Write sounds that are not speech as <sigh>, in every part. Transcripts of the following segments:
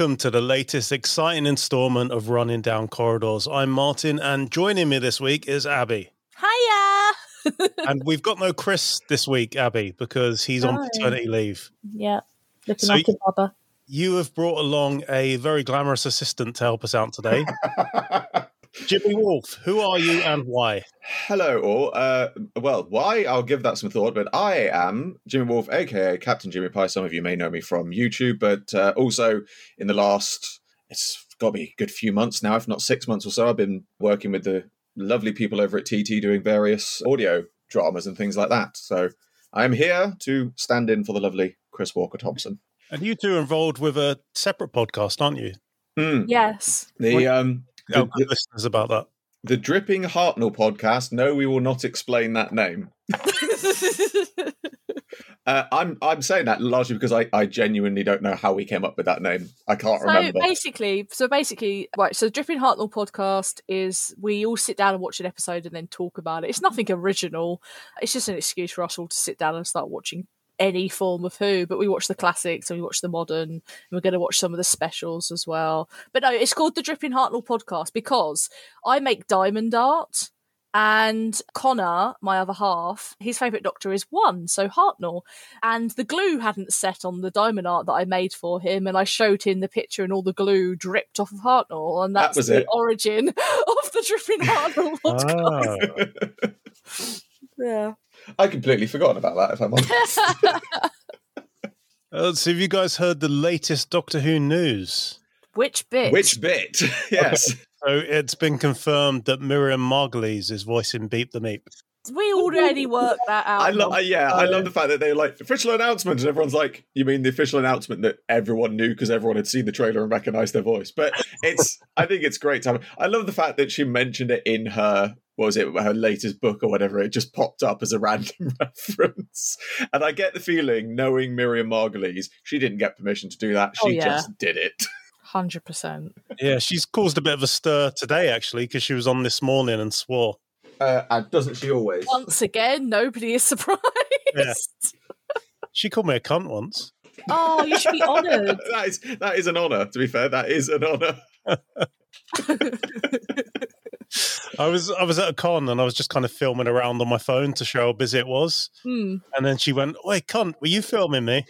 and welcome to the latest exciting installment of Running Down Corridors. I'm Martyn, and joining me this week is Abi. Hiya! <laughs> and we've got no Chris this week, Abi, because he's on paternity leave. yeah, looking So like a bubba. You have brought along a very glamorous assistant to help us out today. <laughs> Jimi Wolfe, who are you and why? Hello, all. Uh, well, why? I'll give that some thought, but I am Jimi Wolfe, aka Captain Jimmy Pie. Some of you may know me from YouTube, but uh, also in the last, it's got to be a good few months now, if not six months or so, I've been working with the lovely people over at TT doing various audio dramas and things like that. So I'm here to stand in for the lovely Chris Walker Thompson. And you two are involved with a separate podcast, aren't you? Hmm. Yes. The um, Tell the, good listeners about that. the Dripping Hartnell podcast. No, we will not explain that name. <laughs> Uh, I'm I'm saying that largely because I, I genuinely don't know how we came up with that name. I can't so remember. basically, so basically, right. So Dripping Hartnell podcast is we all sit down and watch an episode and then talk about it. It's nothing original. It's just an excuse for us all to sit down and start watching any form of Who. But we watch the classics and we watch the modern. And we're going to watch some of the specials as well. But no, it's called the Dripping Hartnell podcast because I make diamond art. And Connor, my other half, his favourite doctor is one, so Hartnell. And the glue hadn't set on the diamond art that I made for him, and I showed him the picture, and all the glue dripped off of Hartnell, and That that's was the it. origin <laughs> of the dripping Hartnell podcast. Ah. <laughs> Yeah. I completely forgotten about that. If I'm honest. <laughs> Uh, so, have you guys heard the latest Doctor Who news? Which bit? Which bit? <laughs> yes. So, it's been confirmed that Miriam Margolyes is voicing Beep the Meep. We already worked that out. I love. long Yeah, I love the fact that they like official announcement, and everyone's like, "You mean the official announcement that everyone knew because everyone had seen the trailer and recognized their voice?" But it's. I think it's great to have. I love the fact that she mentioned it in her. What was it? Her latest book or whatever. It just popped up as a <laughs> random reference, and I get the feeling, knowing Miriam Margolyes, she didn't get permission to do that. She Oh, yeah. just did it. <laughs> Hundred percent. Yeah, she's caused a bit of a stir today, actually, because she was on this morning and swore. Uh, and doesn't she always? Once again, nobody is surprised. Yeah. <laughs> She called me a cunt once. Oh, you should be honoured. <laughs> that is that is an honor. To be fair, that is an honor. <laughs> I was I was at a con and I was just kind of filming around on my phone to show how busy it was. Hmm. And then she went, "Wait, cunt, were you filming me?"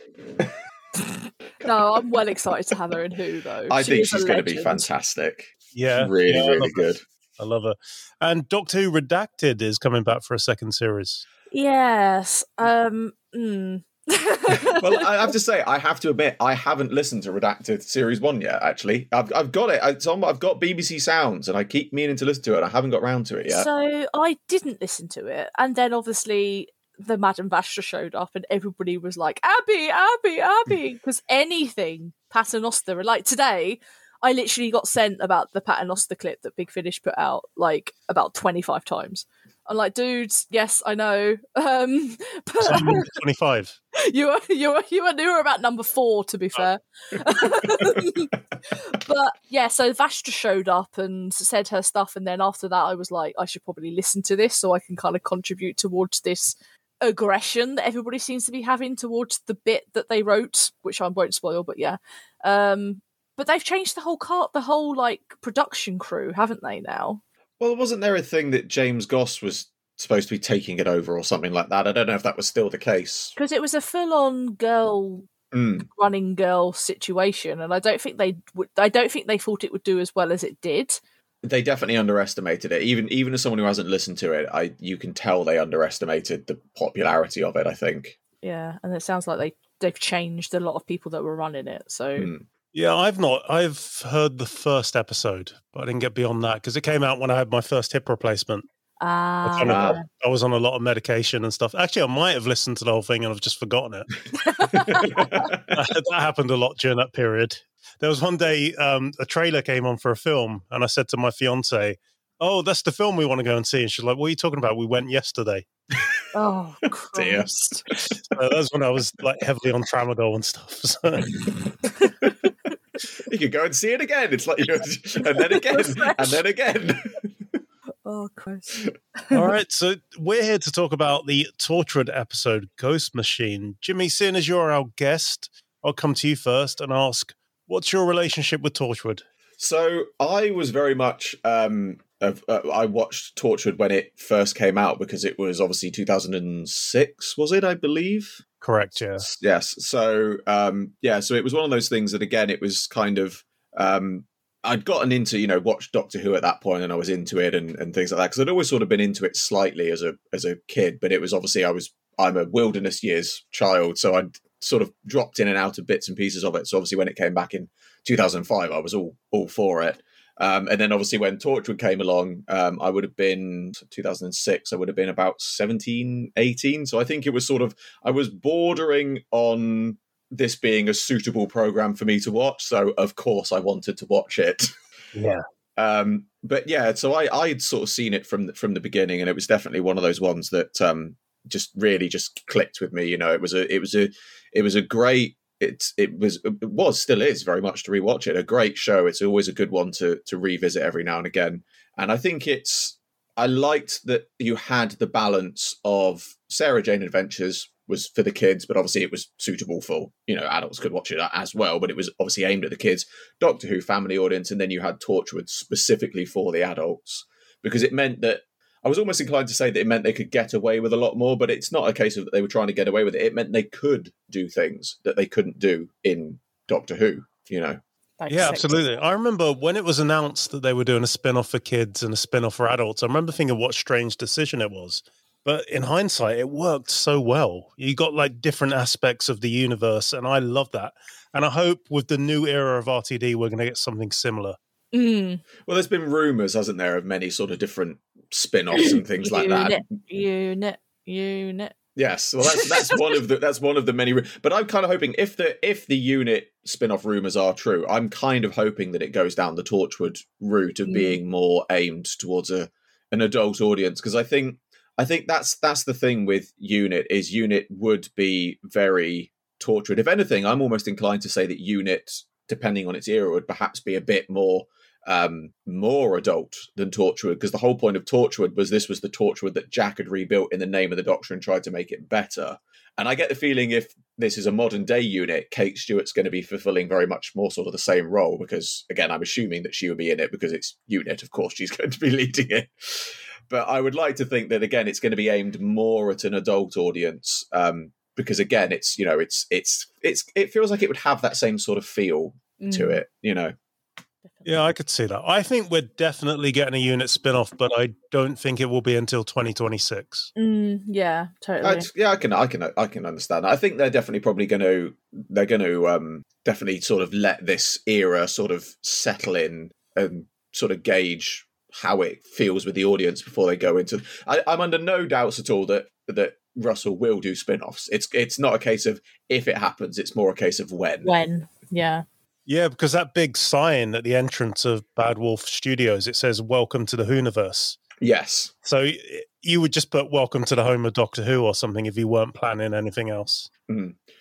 No, I'm well excited to have her in Who though. I She think she's going to be fantastic. Yeah, really, yeah, really good. I love her. And Doctor Who Redacted is coming back for a second series. Yes. Um. mm. <laughs> well, I have to say, I have to admit, I haven't listened to Redacted Series One yet. Actually, I've I've got it. It's on, I've got BBC Sounds, and I keep meaning to listen to it. I haven't got round to it yet. So I didn't listen to it, and then obviously the Madame Vastra showed up, and everybody was like, "Abi, Abi, Abi," because anything Paternoster, like today. I literally got sent about the Paternoster clip that Big Finish put out like about 25 times. I'm like, dudes, yes, I know. <laughs> Um, but So number Twenty-five. <laughs> you were you were you were you were about number four to be fair. <laughs> but yeah, so Vastra showed up and said her stuff, and then after that, I was like, I should probably listen to this so I can kind of contribute towards this aggression that everybody seems to be having towards the bit that they wrote, which I won't spoil, but yeah. Um, but they've changed the whole cart, the whole like production crew, haven't they? Now, Well, wasn't there a thing that James Goss was supposed to be taking it over or something like that? I don't know if that was still the case. because it was a full-on girl Mm. running girl situation, and I don't think they would. I don't think they thought it would do as well as it did. They definitely underestimated it. Even even as someone who hasn't listened to it, I you can tell they underestimated the popularity of it. I think. Yeah, and it sounds like they they've changed a lot of people that were running it. So Mm. Yeah, I've not. I've heard the first episode, but I didn't get beyond that because it came out when I had my first hip replacement. I, ah, kind of-. I was on a lot of medication and stuff. Actually, I might have listened to the whole thing and I've just forgotten it. <laughs> <laughs> that happened a lot during that period. There was one day um, a trailer came on for a film, and I said to my fiance, "Oh, that's the film we want to go and see." And she's like, "What are you talking about? We went yesterday." oh <laughs> Christ! So that was when I was like heavily on tramadol and stuff. So, <laughs> you can go and see it again. It's like you know, <laughs> <laughs> and then again, and then again. oh Christ! all right, so we're here to talk about the Torchwood episode Ghost Machine. Jimi, seeing as you're our guest, I'll come to you first and ask, What's your relationship with Torchwood? So I was very much. Um, uh, I watched Torchwood when it first came out because it was obviously 2006, was it? I believe. Correct. Yeah. Yes. So um, yeah. So it was one of those things that again, it was kind of. Um, I'd gotten into you know watched Doctor Who at that point, and I was into it and, and things like that because I'd always sort of been into it slightly as a as a kid, but it was obviously I was I'm a wilderness years child, so I'd sort of dropped in and out of bits and pieces of it. So obviously when it came back in 2005, I was all all for it. Um, and then obviously when Torchwood came along, um, I would have been 2006. I would have been about 17, 18. So I think it was sort of I was bordering on this being a suitable program for me to watch. So of course I wanted to watch it. <laughs> Yeah. Um, but yeah, so I I'd sort of seen it from from the beginning, and it was definitely one of those ones that um, just really just clicked with me. You know, it was a it was a it was a great it's it was it was still is very much to rewatch it. A great show. It's always a good one to to revisit every now and again. And I think it's I liked that you had the balance of Sarah Jane Adventures was for the kids, but obviously it was suitable for you know adults could watch it as well. But it was obviously aimed at the kids. Doctor Who family audience, and then you had Torchwood specifically for the adults because it meant that I was almost inclined to say that it meant they could get away with a lot more, but it's not a case of that they were trying to get away with it. It meant they could do things that they couldn't do in Doctor Who, you know. Like Yeah, sex. absolutely. I remember when it was announced that they were doing a spin off for kids and a spin off for adults. I remember thinking what strange decision it was. But in hindsight, it worked so well. You got like different aspects of the universe, and I love that. And I hope with the new era of RTD, we're going to get something similar. Mm, Well, there's been rumours, hasn't there, of many sort of different spin offs and things like that. unit, unit, unit. Yes, well, that's that's <laughs> one of the that's one of the many. But I'm kind of hoping if the if the unit spin-off rumors are true, I'm kind of hoping that it goes down the Torchwood route of Mm. being more aimed towards a an adult audience because I think I think that's that's the thing with unit is unit would be very Torchwood. If anything, I'm almost inclined to say that unit, depending on its era, would perhaps be a bit more um more adult than Torchwood because the whole point of Torchwood was this was the Torchwood that Jack had rebuilt in the name of the Doctor and tried to make it better. And I get the feeling if this is a modern day unit, Kate Stewart's going to be fulfilling very much more sort of the same role because again, I'm assuming that she would be in it because it's unit, of course, she's <laughs> going to be leading it. But I would like to think that again, it's going to be aimed more at an adult audience. Um, because again, it's you know, it's it's it's it feels like it would have that same sort of feel Mm, to it, you know. Yeah, I could see that. I think we're definitely getting a unit spin off, but I don't think it will be until 2026. Mm, yeah, totally. I, yeah, I can, I can, I can understand. I think they're definitely probably going to, they're going to um, definitely sort of let this era sort of settle in and sort of gauge how it feels with the audience before they go into. I, I'm under no doubts at all that that Russell will do spin-offs. It's it's not a case of if it happens; it's more a case of when. when? Yeah. Yeah, because that big sign at the entrance of Bad Wolf Studios, it says "Welcome to the Whoniverse." Yes, So you would just put "Welcome to the home of Doctor Who" or something if you weren't planning anything else.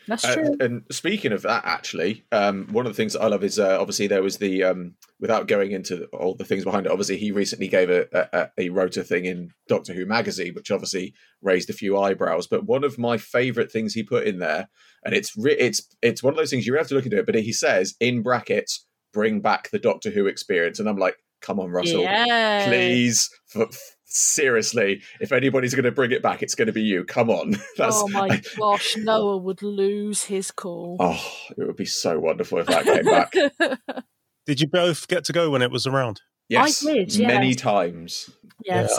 That's Uh, true. and speaking of that, actually, um, one of the things that I love is uh, obviously there was the um, without going into all the things behind it. Obviously, he recently gave a, a, a wrote a thing in Doctor Who magazine, which obviously raised a few eyebrows. But one of my favourite things he put in there, and it's re- it's it's one of those things you have to look into it. But he says in brackets, "Bring back the Doctor Who experience," and I'm like, come on, Russell, yeah. please. For, seriously, if anybody's going to bring it back, it's going to be you. Come on, <laughs> that's oh my gosh, Noah would lose his cool. Oh, it would be so wonderful if that came back. <laughs> Did you both get to go when it was around? Yes, did, many yes. times. yes.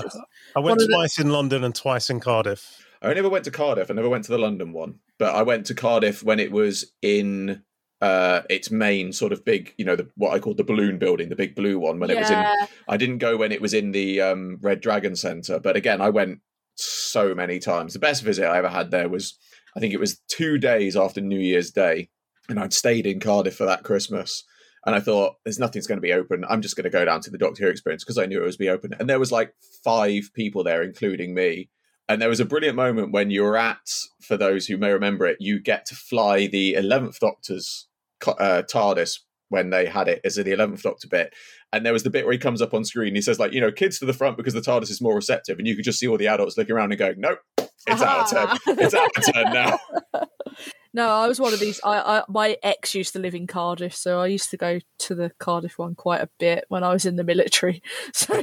I went One of the- twice in London and twice in Cardiff. I never went to Cardiff. I never went to the London one, but I went to Cardiff when it was in uh, its main sort of big, you know, the, what I call the balloon building, the big blue one. When it was in, I didn't go when it was in the um, Red Dragon Centre, but again, I went so many times. The best visit I ever had there was, I think it was two days after New Year's Day, and I'd stayed in Cardiff for that Christmas. And I thought, there's nothing's going to be open. I'm just going to go down to the Doctor Who experience because I knew it was be open. And there was like five people there, including me. And there was a brilliant moment when you're at, for those who may remember it, you get to fly the 11th Doctor's uh, TARDIS when they had it as the 11th Doctor bit. And there was the bit where he comes up on screen. He says, like, you know, kids to the front because the TARDIS is more receptive. And you could just see all the adults looking around and going, nope, it's our turn. <laughs> It's our turn now. <laughs> No, I was one of these. I, I my ex used to live in Cardiff, so I used to go to the Cardiff one quite a bit when I was in the military. <laughs> So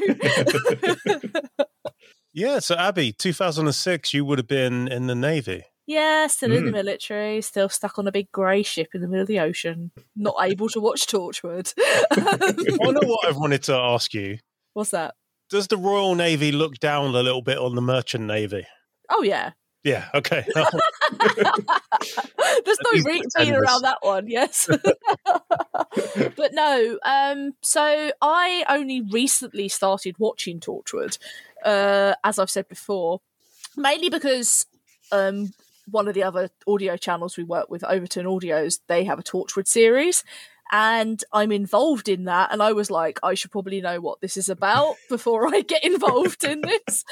Yeah, so Abi, 2006, you would have been in the Navy. Yeah, still in the Mm. military, still stuck on a big grey ship in the middle of the ocean, not <laughs> able to watch Torchwood. I know what I've wanted to ask you. What's that? Does the Royal Navy look down a little bit on the Merchant Navy? Oh yeah, Yeah, okay. <laughs> <laughs> there's no least re- pretend being this. around that one. Yes, but no. Um, so I only recently started watching Torchwood, uh, as I've said before, mainly because um, one of the other audio channels we work with, Toverton Audios, they have a Torchwood series. And I'm involved in that, and I was like, I should probably know what this is about <laughs> before I get involved in this.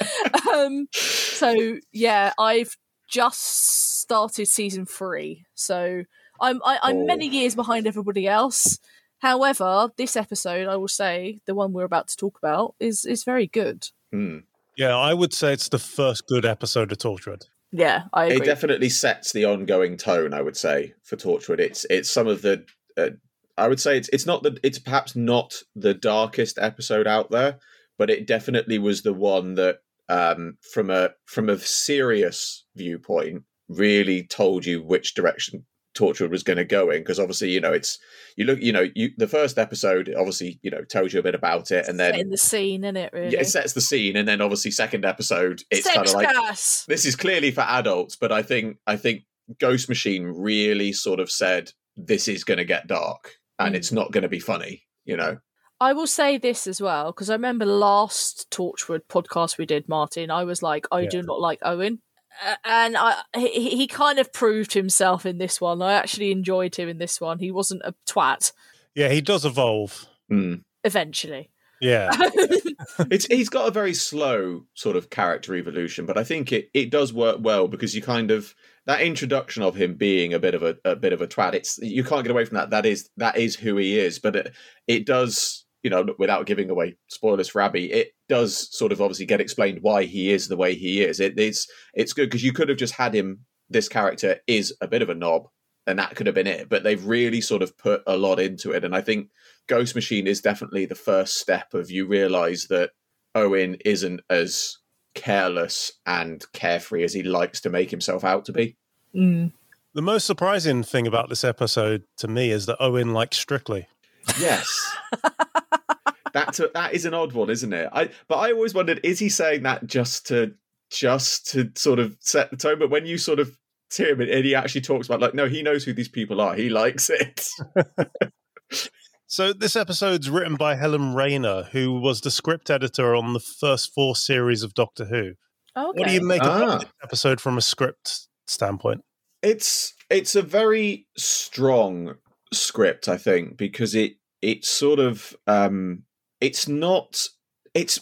Um, so yeah, I've just started season three, so I'm I, I'm Oh. many years behind everybody else. However, this episode, I will say, the one we're about to talk about, is is very good. Hmm. yeah, I would say it's the first good episode of Torchwood. Yeah, I It definitely sets the ongoing tone. I would say for Torchwood, it's it's some of the. Uh, I would say it's it's not the it's perhaps not the darkest episode out there, but it definitely was the one that, um, from a from a serious viewpoint, really told you which direction Torchwood was going to go in. Because obviously, you know, it's you look, you know, you the first episode obviously you know tells you a bit about it, and then in the scene, in it really. yeah, it sets the scene, and then obviously second episode, it's kind of like gas. this is clearly for adults, but I think I think Ghost Machine really sort of said this is going to get dark and Mm. it's not going to be funny. You know, I will say this as well because I remember last Torchwood podcast we did, Martyn. I was like, I Yeah. do not like Owen, and I he, he kind of proved himself in this one. I actually enjoyed him in this one. He wasn't a twat Yeah, he does evolve. Mm. eventually. Yeah. <laughs> it's he's got a very slow sort of character evolution, but I think it it does work well because you kind of that introduction of him being a bit of a, a bit of a twat. It's you can't get away from that. That is that is who he is, but it, it does. You know, without giving away spoilers for Abi, it does sort of obviously get explained why he is the way he is. It, it's it's good because you could have just had him. This character is a bit of a knob, and that could have been it. But they've really sort of put a lot into it, and I think Ghost Machine is definitely the first step of you realize that Owen isn't as careless and carefree as he likes to make himself out to be. Mm. the most surprising thing about this episode to me is that Owen likes Strictly. Yes. <laughs> That's a, that is an odd one, isn't it? I but I always wondered is he saying that just to just to sort of set the tone? But when you sort of hear him and he actually talks about like no, he knows who these people are. He likes it. <laughs> So this episode's written by Helen Raynor, who was the script editor on the first four series of Doctor Who. Okay. What do you make Ah. of this episode from a script standpoint? it's it's a very strong script i think because it it's sort of um it's not it's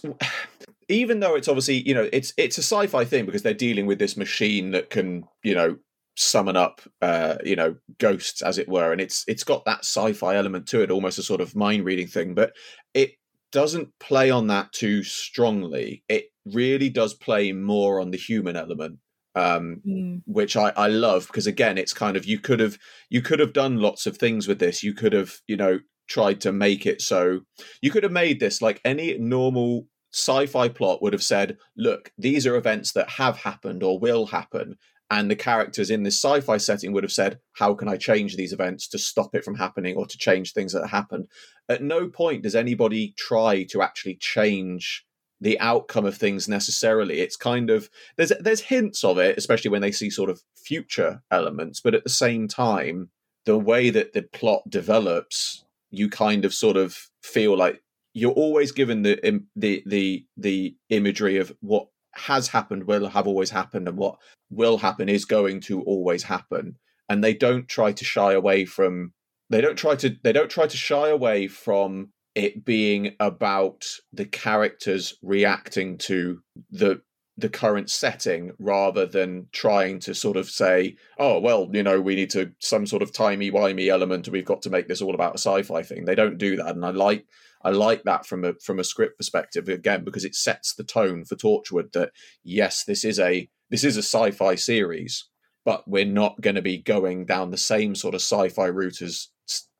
even though it's obviously you know it's it's a sci-fi thing because they're dealing with this machine that can you know summon up uh you know ghosts as it were and it's it's got that sci-fi element to it almost a sort of mind reading thing but it doesn't play on that too strongly it really does play more on the human element um Mm. which I, I love because again it's kind of you could have you could have done lots of things with this you could have you know tried to make it so. You could have made this like any normal sci-fi plot would have said look these are events that have happened or will happen. And the characters in this sci-fi setting would have said how can i change these events to stop it from happening or to change things that happened? At no point does anybody try to actually change the outcome of things necessarily. It's kind of there's there's hints of it, especially when they see sort of future elements. But at the same time, the way that the plot develops, you kind of sort of feel like you're always given the the the the imagery of what has happened will have always happened and what will happen is going to always happen. And they don't try to shy away from they don't try to they don't try to shy away from it being about the characters reacting to the the current setting rather than trying to sort of say, oh well, you know, we need to some sort of timey wimey element. We've got to make this all about a sci-fi thing. They don't do that, and I like I like that from a from a script perspective again because it sets the tone for Torchwood that yes, this is a this is a sci-fi series, but we're not going to be going down the same sort of sci-fi route as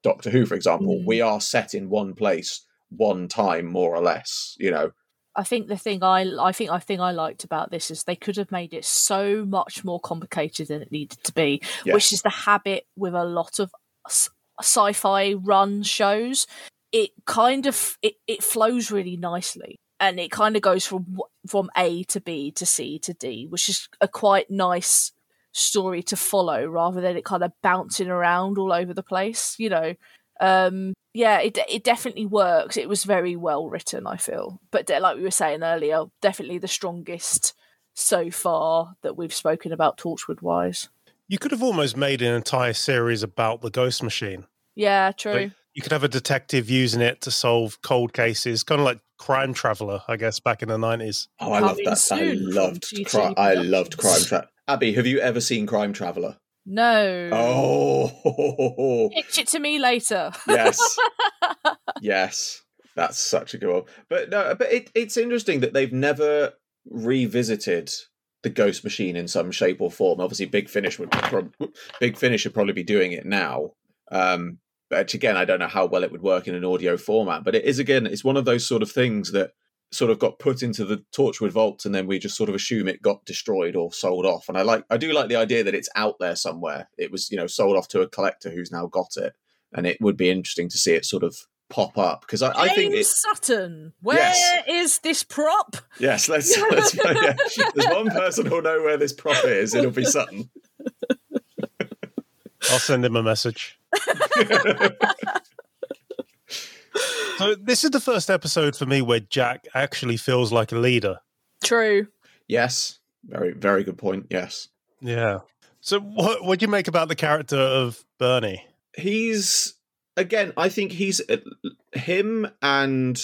Doctor Who, for example. Mm. We are set in one place, one time, more or less. You know, I think the thing I I think I think I liked about this is they could have made it so much more complicated than it needed to be, Yes. which is the habit with a lot of sci-fi run shows. It kind of it, it flows really nicely and it kind of goes from from A to B to C to D, which is a quite nice story to follow rather than it kind of bouncing around all over the place, you know. Um yeah, it it definitely works. It was very well written, I feel. But de- like we were saying earlier, definitely the strongest so far that we've spoken about Torchwood wise. You could have almost made an entire series about the ghost machine. Yeah, true. Like, you could have a detective using it to solve cold cases, kind of like Crime Traveller, I guess, back in the 90s. oh, I love that. I soon from loved, GT cri- I loved Crime Productions. Tra- Abi, have you ever seen Crime Traveller? No. Oh, <laughs> Pitch it to me later. yes, <laughs> yes, that's such a good one. But no, but it, it's interesting that they've never revisited the Ghost Machine in some shape or form. Obviously, Big Finish would prob- Big Finish would probably be doing it now. Um, but again, I don't know how well it would work in an audio format. But it is again, it's one of those sort of things that sort of got put into the Torchwood vault, and then we just sort of assume it got destroyed or sold off. And I like, I do like the idea that it's out there somewhere. It was, you know, sold off to a collector who's now got it, and it would be interesting to see it sort of pop up because I, I think James it, Sutton, where is Yes. this prop? Yes, let's. let's <laughs> yeah. There's one person who'll know where this prop is. It'll be Sutton. I'll send him a message. <laughs> So this is the first episode for me where Jack actually feels like a leader. True. Yes, very, very good point. Yes, Yeah. So what what do you make about the character of Bernie? he's again. I think he's uh, him and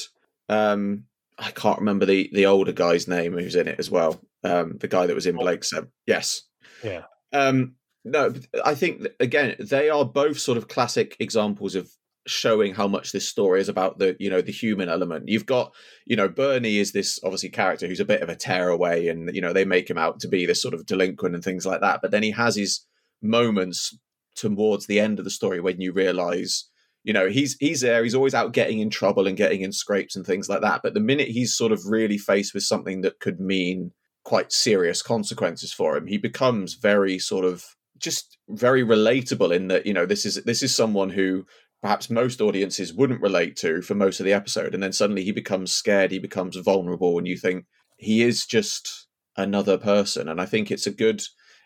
um. I can't remember the the older guy's name who's in it as well. Um, the guy that was in Blake's. Um, yes. Yeah. Um, no, I think again they are both sort of classic examples of showing how much this story is about the you know the human element. You've got you know Bernie is this obviously character who's a bit of a tearaway, and you know they make him out to be this sort of delinquent and things like that. But then he has his moments towards the end of the story when you realize you know he's he's there he's always out getting in trouble and getting in scrapes and things like that but the minute he's sort of really faced with something that could mean quite serious consequences for him he becomes very sort of just very relatable in that you know this is this is someone who perhaps most audiences wouldn't relate to for most of the episode and then suddenly he becomes scared he becomes vulnerable and you think he is just another person. And i think it's a good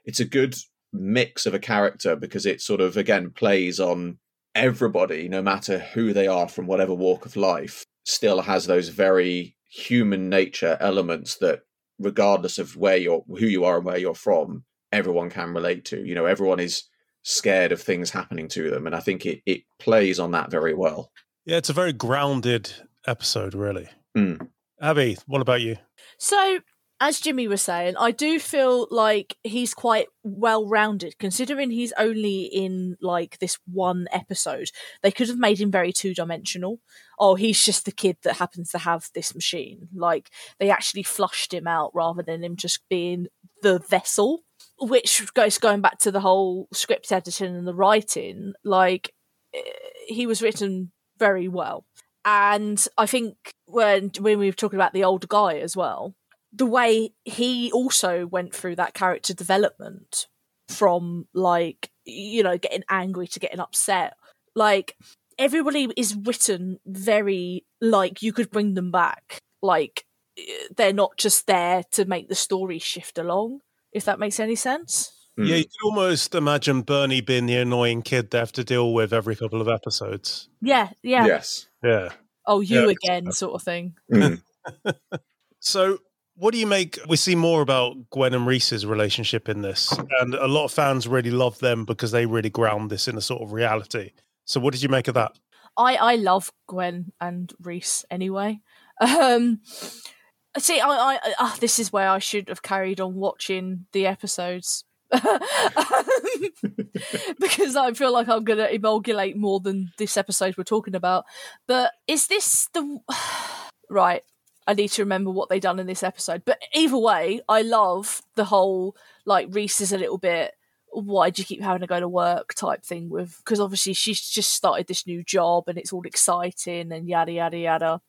it's a good mix of a character because it sort of again plays on everybody no matter who they are from whatever walk of life still has those very human nature elements that regardless of where you're who you are and where you're from everyone can relate to. You know everyone is scared of things happening to them and i think it, it plays on that very well Yeah, it's a very grounded episode, really. Mm. Abi, what about you? So, as Jimi was saying, I do feel like he's quite well rounded, considering he's only in like this one episode. They could have made him very two dimensional. Oh, he's just the kid that happens to have this machine. Like, they actually flushed him out rather than him just being the vessel, which goes going back to the whole script editing and the writing. Like, eh, he was written very well. And I think when when we were talking about the older guy as well, the way he also went through that character development from like you know getting angry to getting upset, like everybody is written very like you could bring them back, like eh, they're not just there to make the story shift along. If that makes any sense. Mm. Yeah, you could almost imagine Bernie being the annoying kid they have to deal with every couple of episodes. Yeah, yeah. yes Yeah. Oh, you Yeah. again, sort of thing. Mm. <laughs> So, what do you make? We see more about Gwen and Rhys's relationship in this, and a lot of fans really love them because they really ground this in a sort of reality. So, what did you make of that? I I love Gwen and Rhys anyway. <laughs> Um, see, I I uh, this is where I should have carried on watching the episodes. <laughs> because I feel like I'm gonna emulgulate more than this episode we're talking about. But is this the <sighs> right? I need to remember what they done in this episode. But either way, I love the whole like Rhys is a little bit why do you keep having to go to work type thing with because obviously she's just started this new job and it's all exciting and yada yada yada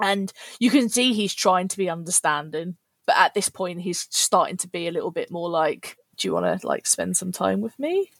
and you can see he's trying to be understanding but at this point he's starting to be a little bit more like do you want to like spend some time with me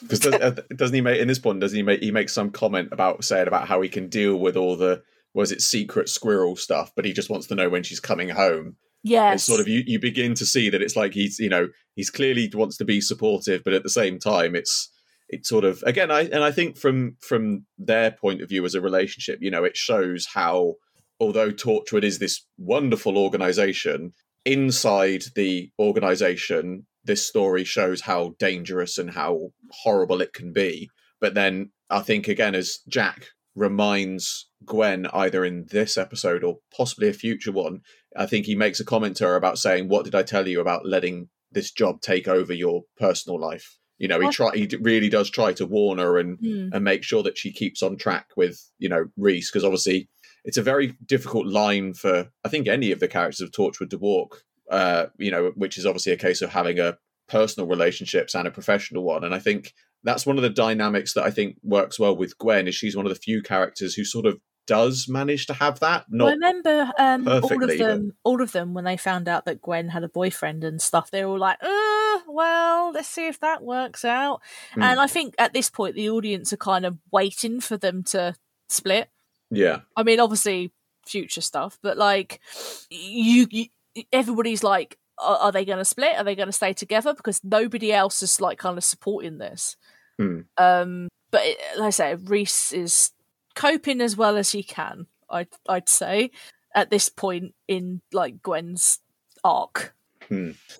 Because does, uh, doesn't he make in this one? Doesn't he make he makes some comment about saying about how he can deal with all the was it secret squirrel stuff, but he just wants to know when she's coming home. yes It's sort of you you begin to see that it's like he's you know he's clearly wants to be supportive, but at the same time it's it's sort of again I and I think from from their point of view as a relationship, you know, it shows how although Torchwood is this wonderful organization, inside the organization, this story shows how dangerous and how horrible it can be. But then I think again, as Jack reminds Gwen either in this episode or possibly a future one, I think he makes a comment to her about saying, "What did I tell you about letting this job take over your personal life?" You know, he try he really does try to warn her and Hmm. and make sure that she keeps on track with you know Rhys because obviously it's a very difficult line for I think any of the characters of Torchwood to walk. Uh, you know, which is obviously a case of having a personal relationships and a professional one, and I think that's one of the dynamics that I think works well with Gwen. Is she's one of the few characters who sort of does manage to have that. Well, I Not remember um, all of but- them. All of them, when they found out that Gwen had a boyfriend and stuff, they were all like, uh, "Well, let's see if that works out." Hmm. And I think at this point, the audience are kind of waiting for them to split. Yeah, I mean, obviously, future stuff, but like, you, you everybody's like, are, are they going to split? Are they going to stay together? Because nobody else is like kind of supporting this. Hmm. Um, but it, like I say, Rhys is coping as well as he can. I'd I'd say at this point in like Gwen's arc.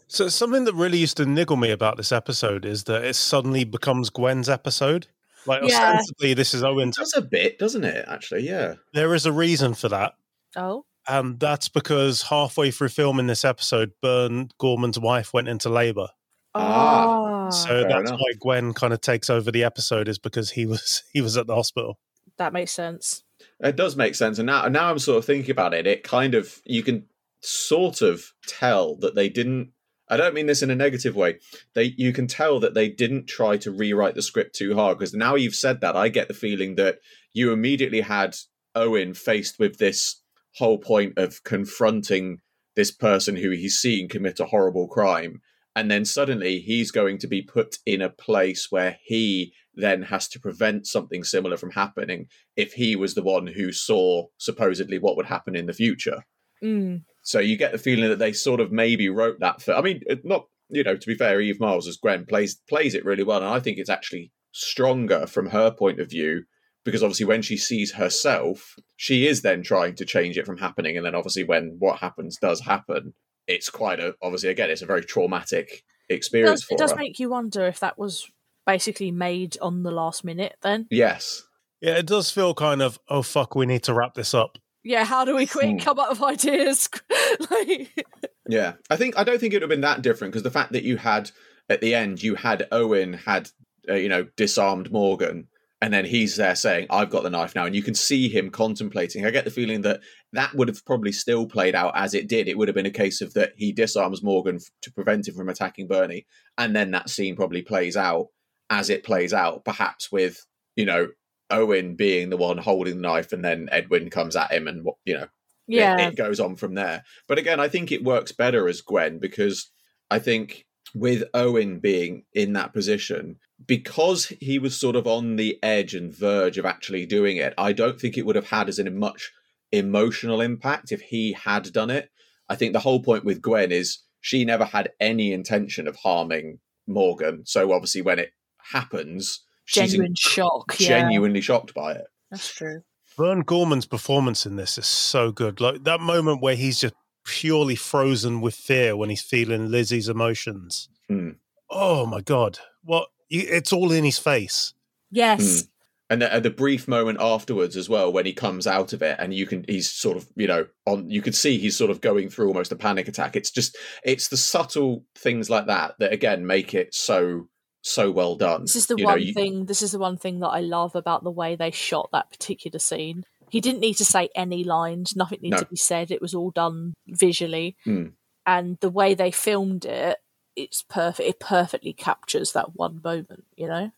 So something that really used to niggle me about this episode is that it suddenly becomes Gwen's episode. Like Yeah. ostensibly, this is Owen. it does a bit, doesn't it? Actually, yeah. There is a reason for that, Oh, and that's because halfway through filming this episode, Burn Gorman's wife went into labour. Ah, So fair that's enough. why Gwen kind of takes over the episode, is because he was <laughs> he was at the hospital. that makes sense. It does make sense, and now now I'm sort of thinking about it. It kind of you can sort of tell that they didn't. I don't mean this in a negative way. They you can tell that they didn't try to rewrite the script too hard because now you've said that, I get the feeling that you immediately had Owen faced with this whole point of confronting this person who he's seen commit a horrible crime, and then suddenly he's going to be put in a place where he then has to prevent something similar from happening if he was the one who saw supposedly what would happen in the future. Mm. So you get the feeling that they sort of maybe wrote that for. I mean, not you know to be fair, Eve Myles as Gwen plays plays it really well, and I think it's actually stronger from her point of view because obviously when she sees herself, she is then trying to change it from happening, and then obviously when what happens does happen, it's quite a obviously again it's a very traumatic It experience does, for it does her. make you wonder if that was basically made on the last minute. Then, yes, Yeah, it does feel kind of oh fuck, we need to wrap this up. Yeah. How do we quick Hmm. come up with ideas? <laughs> like, Yeah, I think I don't think it would have been that different because the fact that you had at the end you had Owen had uh, you know disarmed Morgan and then he's there saying I've got the knife now and you can see him contemplating. I get the feeling that that would have probably still played out as it did. It would have been a case of that he disarms Morgan to prevent him from attacking Bernie and then that scene probably plays out as it plays out perhaps with you know Owen being the one holding the knife and then Edwin comes at him and what you know yeah, it, goes on from there. But again, I think it works better as Gwen because I think with Owen being in that position, because he was sort of on the edge and verge of actually doing it, I don't think it would have had as a much emotional impact if he had done it. I think the whole point with Gwen is she never had any intention of harming Morgan. So obviously when it happens, she's genuine shock. Yeah, genuinely shocked by it. that's true. Burn Gorman's performance in this is so good. Like that moment where he's just purely frozen with fear when he's feeling Lizzie's emotions. Hmm. Oh my god, what? It's all in his face. Yes, and the, the brief moment afterwards as well when he comes out of it and you can he's sort of you know on you can see he's sort of going through almost a panic attack it's just it's the subtle things like that that again make it so so well done This is the You know, one you- thing. This is the one thing that I love about the way they shot that particular scene. He didn't need to say any lines. Nothing needed No. to be said. It was all done visually, Hmm. and the way they filmed it it's perfect. It perfectly captures that one moment. You know.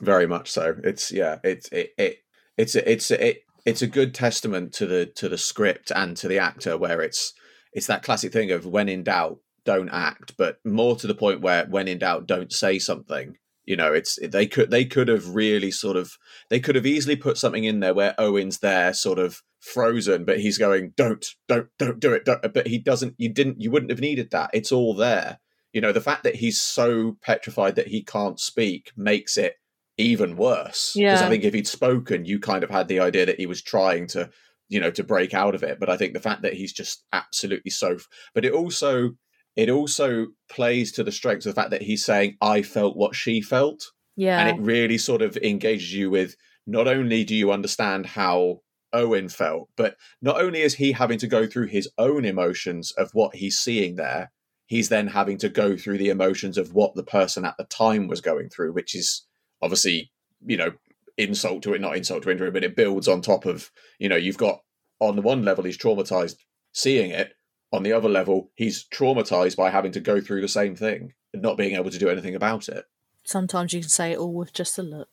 Very much so. It's yeah. It's it, it it's a, it's a, it it's a good testament to the to the script and to the actor where it's it's that classic thing of when in doubt don't act but more to the point where when in doubt don't say something. You know it's they could they could have really sort of they could have easily put something in there where owen's there sort of frozen but he's going don't don't don't do it don't, but he doesn't you didn't you wouldn't have needed that. It's all there. You know the fact that he's so petrified that he can't speak makes it even worse. Because Yeah. i think if he'd spoken you kind of had the idea that he was trying to you know to break out of it. But i think the fact that he's just absolutely so but it also it also plays to the strengths of the fact that he's saying i felt what she felt Yeah. and it really sort of engages you with not only do you understand how owen felt but not only is he having to go through his own emotions of what he's seeing there he's then having to go through the emotions of what the person at the time was going through which is obviously you know insult to it not insult to injury but it builds on top of you know you've got on the one level he's traumatized seeing it on the other level he's traumatized by having to go through the same thing and not being able to do anything about it Sometimes you can say it all with just a look.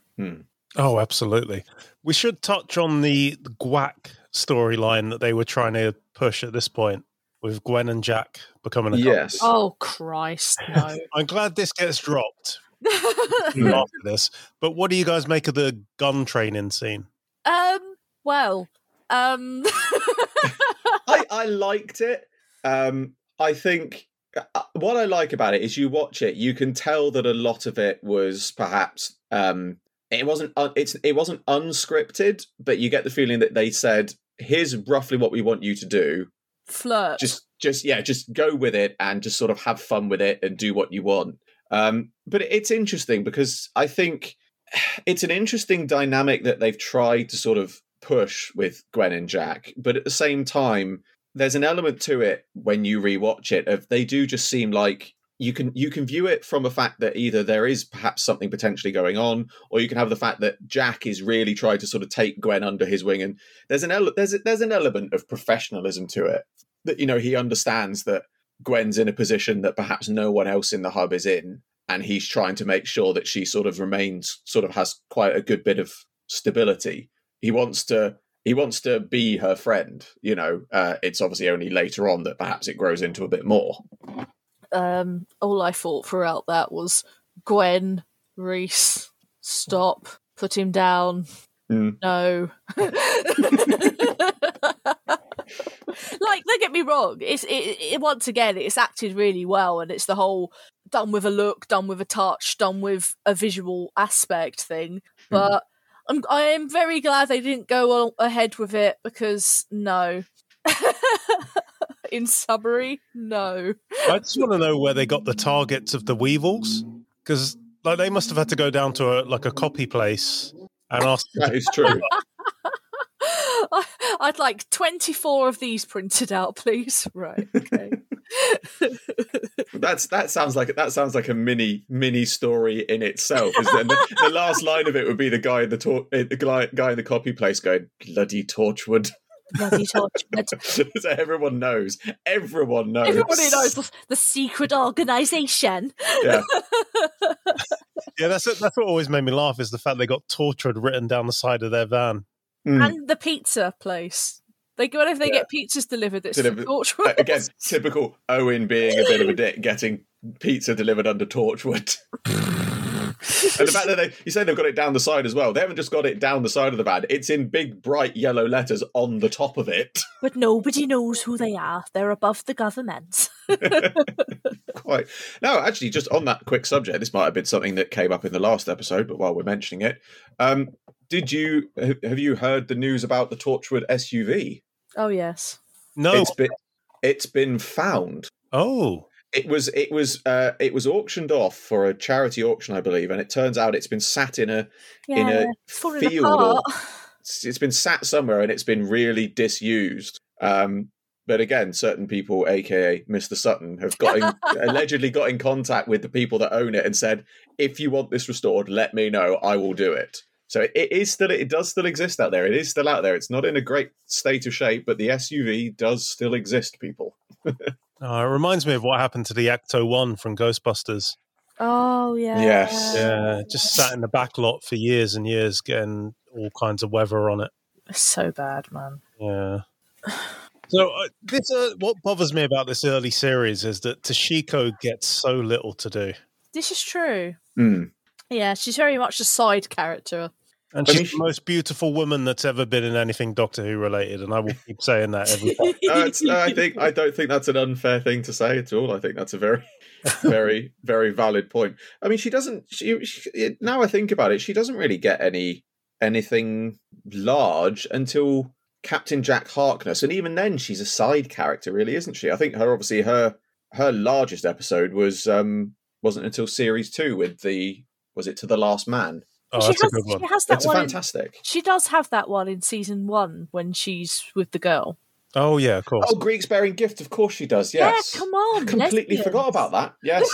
Oh, absolutely. We should touch on the Gwack storyline that they were trying to push at this point with Gwen and Jack becoming a couple. Yes. Oh Christ, no. <laughs> I'm glad this gets dropped <laughs> Hmm. after this. But what do you guys make of the gun training scene? um. Well. Um. <laughs> I, I liked it. Um, I think uh, what I like about it is you watch it, you can tell that a lot of it was perhaps um, it wasn't un- it's it wasn't unscripted, but you get the feeling that they said, "Here's roughly what we want you to do. flirt. Just just yeah, just go with it and just sort of have fun with it and do what you want." Um, but it's interesting because I think <sighs> it's an interesting dynamic that they've tried to sort of push with Gwen and Jack, but at the same time, there's an element to it when you rewatch it of they do just seem like you can you can view it from a fact that either there is perhaps something potentially going on, or you can have the fact that Jack is really trying to sort of take Gwen under his wing, and there's an ele- there's a, there's an element of professionalism to it that you know he understands that Gwen's in a position that perhaps no one else in the hub is in, and he's trying to make sure that she sort of remains sort of has quite a good bit of stability. He wants to he wants to be her friend. You know, uh, it's obviously only later on that perhaps it grows into a bit more. um. All I thought throughout that was Gwen, Rhys, stop, put him down. Mm. No. <laughs> like, don't get me wrong. It's it, it once again. It's acted really well, and it's the whole done with a look, done with a touch, done with a visual aspect thing. But I'm I am very glad they didn't go on ahead with it because no. <laughs> In summary, no. I just want to know where they got the targets of the Weevils because like they must have had to go down to a like a copy place and ask. <laughs> That is true. <laughs> I- I'd like 24 of these printed out, please. Right. Okay. That's that sounds like that sounds like a mini mini story in itself. Is then the, the last line of it would be the guy in the tor- eh, the guy, guy in the copy place going bloody Torchwood. Bloody Torchwood. <laughs> so everyone knows. Everyone knows. Everybody knows the, the secret organisation. Yeah. <laughs> Yeah, that's it. That's what always made me laugh is the fact they got Torchwood written down the side of their van. Mm. And the pizza place. They go if they Yeah. get pizzas delivered, it's Delivered- for Torchwood. Again, typical Owen being a bit of a dick, getting pizza delivered under Torchwood. <laughs> and the fact that they, you say they've got it down the side as well. They haven't just got it down the side of the van; it's in big, bright yellow letters on the top of it. <laughs> But nobody knows who they are. They're above the government. <laughs> Quite. No, actually, just on that quick subject, this might have been something that came up in the last episode, but while we're mentioning it, um, did you have you heard the news about the Torchwood SUV? Oh, yes. No. It's been it's been found. oh. It was it was uh, it was auctioned off for a charity auction, I believe, and it turns out it's been sat in a in a field or it's it's been sat somewhere and it's been really disused. Um, but again, certain people, aka Mr. Sutton, have got in, <laughs> allegedly got in contact with the people that own it and said, "If you want this restored, let me know. I will do it." So it, it is still it does still exist out there. It is still out there. It's not in a great state of shape, but the SUV does still exist. People, Oh, <laughs> it reminds me of what happened to the Ecto One from Ghostbusters. Oh yeah. Yes. Yeah, just sat in the back lot for years and years, getting all kinds of weather on it. It's so bad, man. Yeah. So uh, this, uh, what bothers me about this early series is that Toshiko gets so little to do, This is true. Mm. Yeah, she's very much a side character. And I she's mean, the most beautiful woman that's ever been in anything Doctor Who related, and I will keep saying that every time. <laughs> I think I don't think that's an unfair thing to say at all. I think that's a very, <laughs> very, very valid point. I mean, she doesn't. She, she now I think about it, she doesn't really get any anything large until Captain Jack Harkness, and even then, she's a side character, really, isn't she? I think her obviously her her largest episode was um wasn't until series two with the was it to the last man? Oh, she, that's a has, good one. she has that That's a one. in- fantastic. she does have that one in season one when she's with the girl. Oh yeah, of course. Oh, Greeks bearing gift. Of course she does. Yes. Yeah, come on. I completely lesbians. forgot about that. Yes.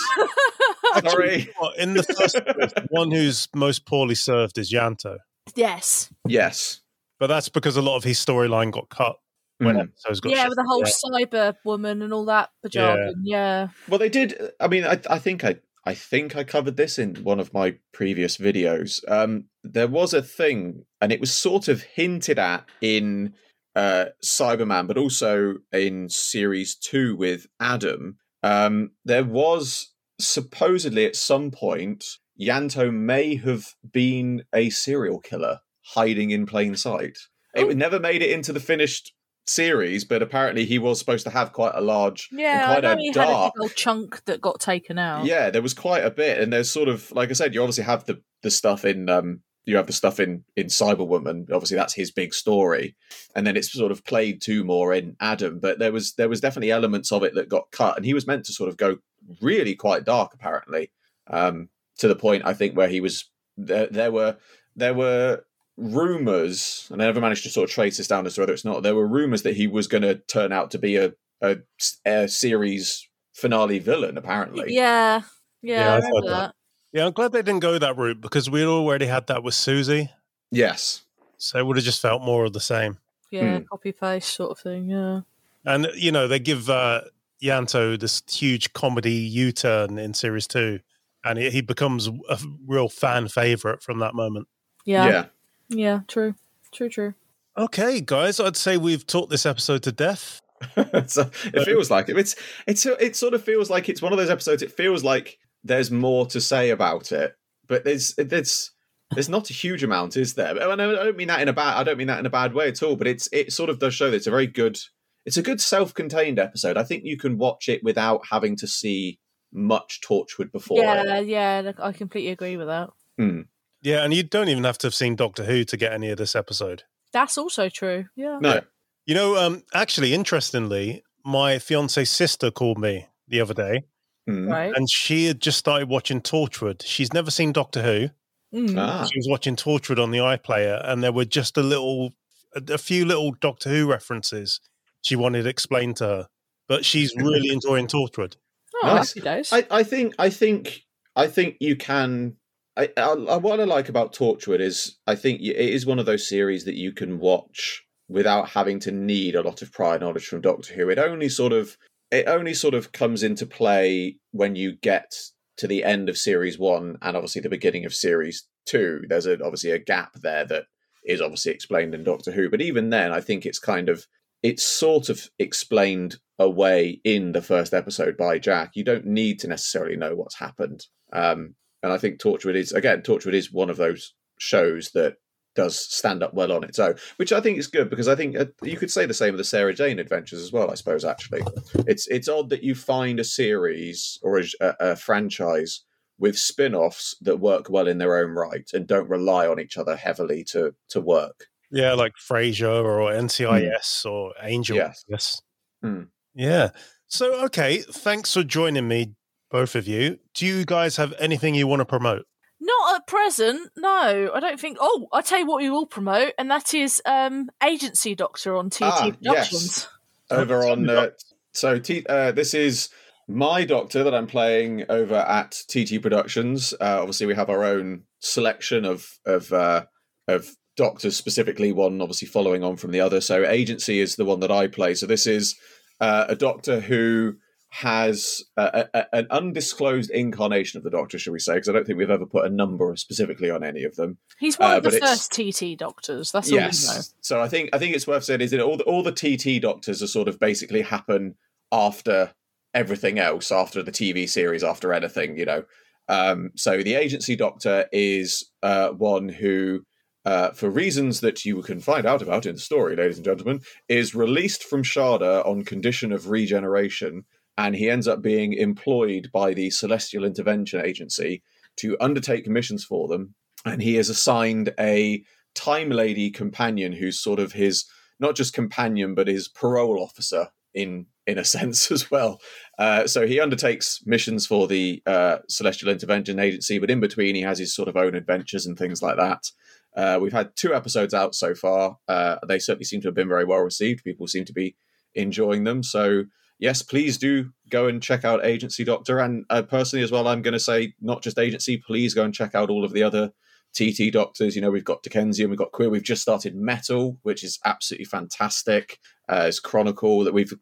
<laughs> Sorry. In the first, series, the one who's most poorly served is Ianto, yes. Yes. but that's because a lot of his storyline got cut when Mm. episodes got. Yeah, shifted. with the whole Yeah. cyber woman and all that jargon. Yeah. Well, they did. I mean, I, I think I, I think I covered this in one of my previous videos. Um, there was a thing, and it was sort of hinted at in uh, Cyberman, but also in series two with Adam. Um, there was supposedly at some point Ianto may have been a serial killer hiding in plain sight. Oh. It never made it into the finished series, but apparently he was supposed to have quite a large Yeah, and I quite know a he had a dark. chunk that got taken out. Yeah, there was quite a bit, and there's sort of like I said, you obviously have the the stuff in um you have the stuff in in Cyberwoman. Obviously, that's his big story, and then it's sort of played to more in Adam. But there was there was definitely elements of it that got cut, and he was meant to sort of go really quite dark, apparently, um, to the point I think where he was there. There were there were rumors, and I never managed to sort of trace this down as to whether it's not. There were rumors that he was going to turn out to be a, a a series finale villain. Apparently, Yeah. Yeah, Yeah, I I've heard remember that. that. Yeah, I'm glad they didn't go that route because we'd already had that with Suzie, Yes. so it would have just felt more of the same. Yeah, Hmm. copy paste sort of thing. Yeah. And you know, they give uh, Ianto this huge comedy U-turn in series two, and he, he becomes a real fan favorite from that moment. Yeah. Yeah. Yeah. True. True. True. Okay, guys, I'd say we've taught this episode to death. <laughs> so it feels like it. It's it's it sort of feels like it's one of those episodes. It feels like there's more to say about it, but there's there's there's not a huge amount, is there? And I don't mean that in a bad. I don't mean that in a bad way at all. But it's it sort of does show that it's a very good. It's a good self-contained episode. I think you can watch it without having to see much Torchwood before. Yeah. it. Yeah. I completely agree with that. Hmm. Yeah, and you don't even have to have seen Doctor Who to get any of this episode. That's also true. Yeah. No. You know, um, actually, interestingly, my fiance's sister called me the other day, Hmm. Right. and she had just started watching Torchwood. She's never seen Doctor Who. Mm. Ah. She was watching Torchwood on the iPlayer, and there were just a little, a, a few little Doctor Who references she wanted explained to her. But she's really <laughs> enjoying Torchwood. Oh, Nice. happy. I, I think I think I think you can. I, I, what I like about Torchwood is I think it is one of those series that you can watch without having to need a lot of prior knowledge from Doctor Who. It only sort of it only sort of comes into play when you get to the end of series one and obviously the beginning of series two. There's a, obviously a gap there that is obviously explained in Doctor Who, but even then, I think it's kind of it's sort of explained away in the first episode by Jack. You don't need to necessarily know what's happened. Um, and I think Torchwood is again, Torchwood is one of those shows that does stand up well on its own, which I think is good because I think uh, you could say the same of the Sarah Jane adventures as well. I suppose actually, it's it's odd that you find a series or a, a, franchise with spin-offs that work well in their own right and don't rely on each other heavily to to work. Yeah, like Frasier or NCIS or Angel. Yes. Yes. Hmm. Yeah. So, okay, thanks for joining me, both of you. Do you guys have anything you want to promote? Not at present, no. I don't think. Oh, I'll tell you what we will promote, and that is um, Agency Doctor on TT Ah, Productions. over Oh, on uh, so T, uh, this is my doctor that I'm playing over at TT Productions. Uh, obviously, we have our own selection of of uh, of doctors, specifically one obviously following on from the other. So Agency is the one that I play. So this is uh, a doctor who has a, a, an undisclosed incarnation of the Doctor, shall we say? Because I don't think we've ever put a number specifically on any of them. He's one Uh, of the first TT doctors. That's all we know. yes. So I think I think it's worth saying is that all the, all the TT Doctors are sort of basically happen after everything else, after the TV series, after anything, you know. Um, so the agency doctor is uh, one who, uh, for reasons that you can find out about in the story, ladies and gentlemen, is released from Shada on condition of regeneration, and he ends up being employed by the Celestial Intervention Agency to undertake missions for them. And he is assigned a time lady companion who's sort of his not just companion but his parole officer in in a <laughs> sense as well. Uh, so he undertakes missions for the uh, Celestial Intervention Agency, but in between he has his sort of own adventures and things like that. Uh, we've had two episodes out so far. Uh, they certainly seem to have been very well received. People seem to be enjoying them. So yes, please do go and check out Agency Doctor. And uh, personally as well, I'm going to say not just Agency. Please go and check out all of the other TT Doctors. You know, we've got Dickensian, we've got Queer. We've just started Metal, which is absolutely fantastic. Uh, it's Chronicle that we've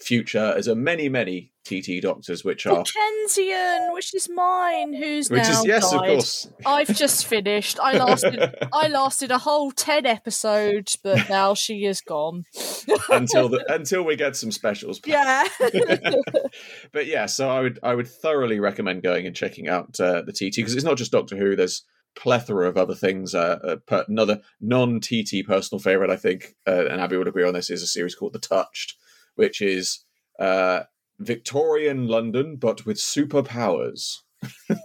Future. There's a many, many TT Doctors which are. Dickensian, which is mine, who's Which now is yes, died. of course. I've just finished. I lasted. <laughs> I lasted a whole ten episodes, but now she is gone. until the, <laughs> until we get some specials. Yeah. <laughs> but yeah, so I would I would thoroughly recommend going and checking out uh, the TT because it's not just Doctor Who. There's plethora of other things. Uh, uh, per, another non TT personal favorite, I think, uh, and Abi would agree on this, is a series called The Touched, which is uh, Victorian London but with superpowers. <laughs>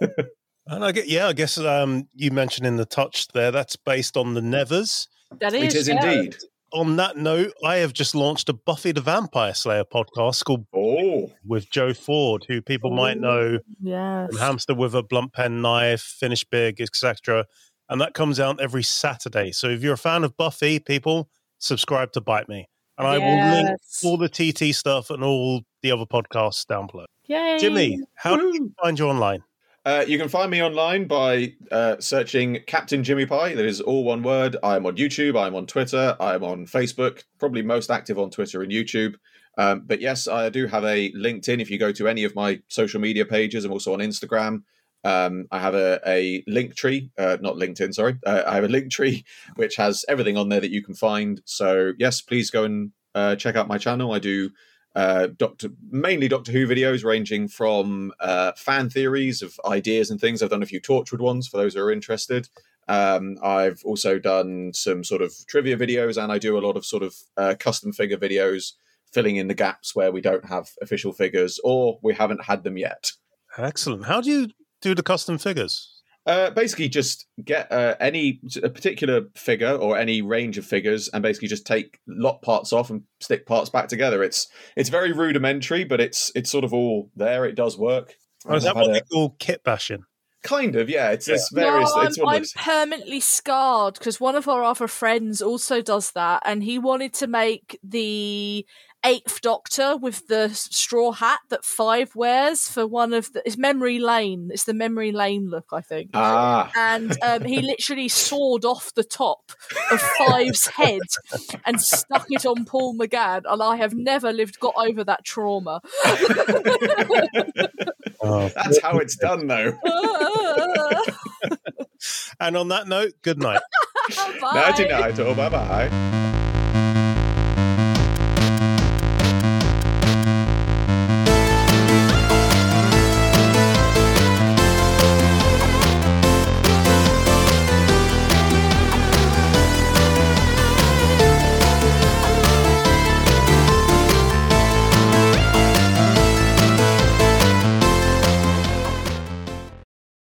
And I get, yeah, I guess um, you mentioned in the touch there that's based on the Nevers. that It is yeah. indeed. On that note, I have just launched a Buffy the Vampire Slayer podcast called Oh, with Joe Ford, who people might know Yes. from Hamster with a blunt pen knife, Finish Big, etc. And that comes out every Saturday. So if you're a fan of Buffy, people subscribe to Bite Me, and I will link all the TT stuff and all the other podcasts down below. Yay. Jimi, how do you find you online? Uh, you can find me online by uh, searching Captain Jimmy Pie. That is all one word. I'm on YouTube. I'm on Twitter. I'm on Facebook. Probably most active on Twitter and YouTube. Um, but yes, I do have a LinkedIn. If you go to any of my social media pages, I'm also on Instagram. Um, I have a, a link tree, uh, not LinkedIn, sorry. Uh, I have a link tree <laughs> which has everything on there that you can find. So yes, please go and uh, check out my channel. I do uh, Doctor mainly Doctor Who videos, ranging from uh, fan theories of ideas and things. I've done a few Torchwood ones for those who are interested. Um, I've also done some sort of trivia videos, and I do a lot of sort of uh, custom figure videos, filling in the gaps where we don't have official figures or we haven't had them yet. Excellent. How do you do the custom figures? Uh, basically, just get uh, any a particular figure or any range of figures, and basically just take lot parts off and stick parts back together. It's it's very rudimentary, but it's it's sort of all there. It does work. Or is I've that what had they a- call kit bashing? kind of, yeah. It's, it's various. No, I'm, it's I'm permanently scarred because one of our other friends also does that, and he wanted to make the Eighth Doctor with the straw hat that Five wears for one of the. It's Memory Lane. It's the Memory Lane look, I think. ah, and um, he <laughs> literally sawed off the top of Five's head and stuck it on Paul McGann, and I have never lived got over that trauma. <laughs> Oh, that's how it's done, though. <laughs> and on that note, good night. Bye. Nighty night, oh bye bye.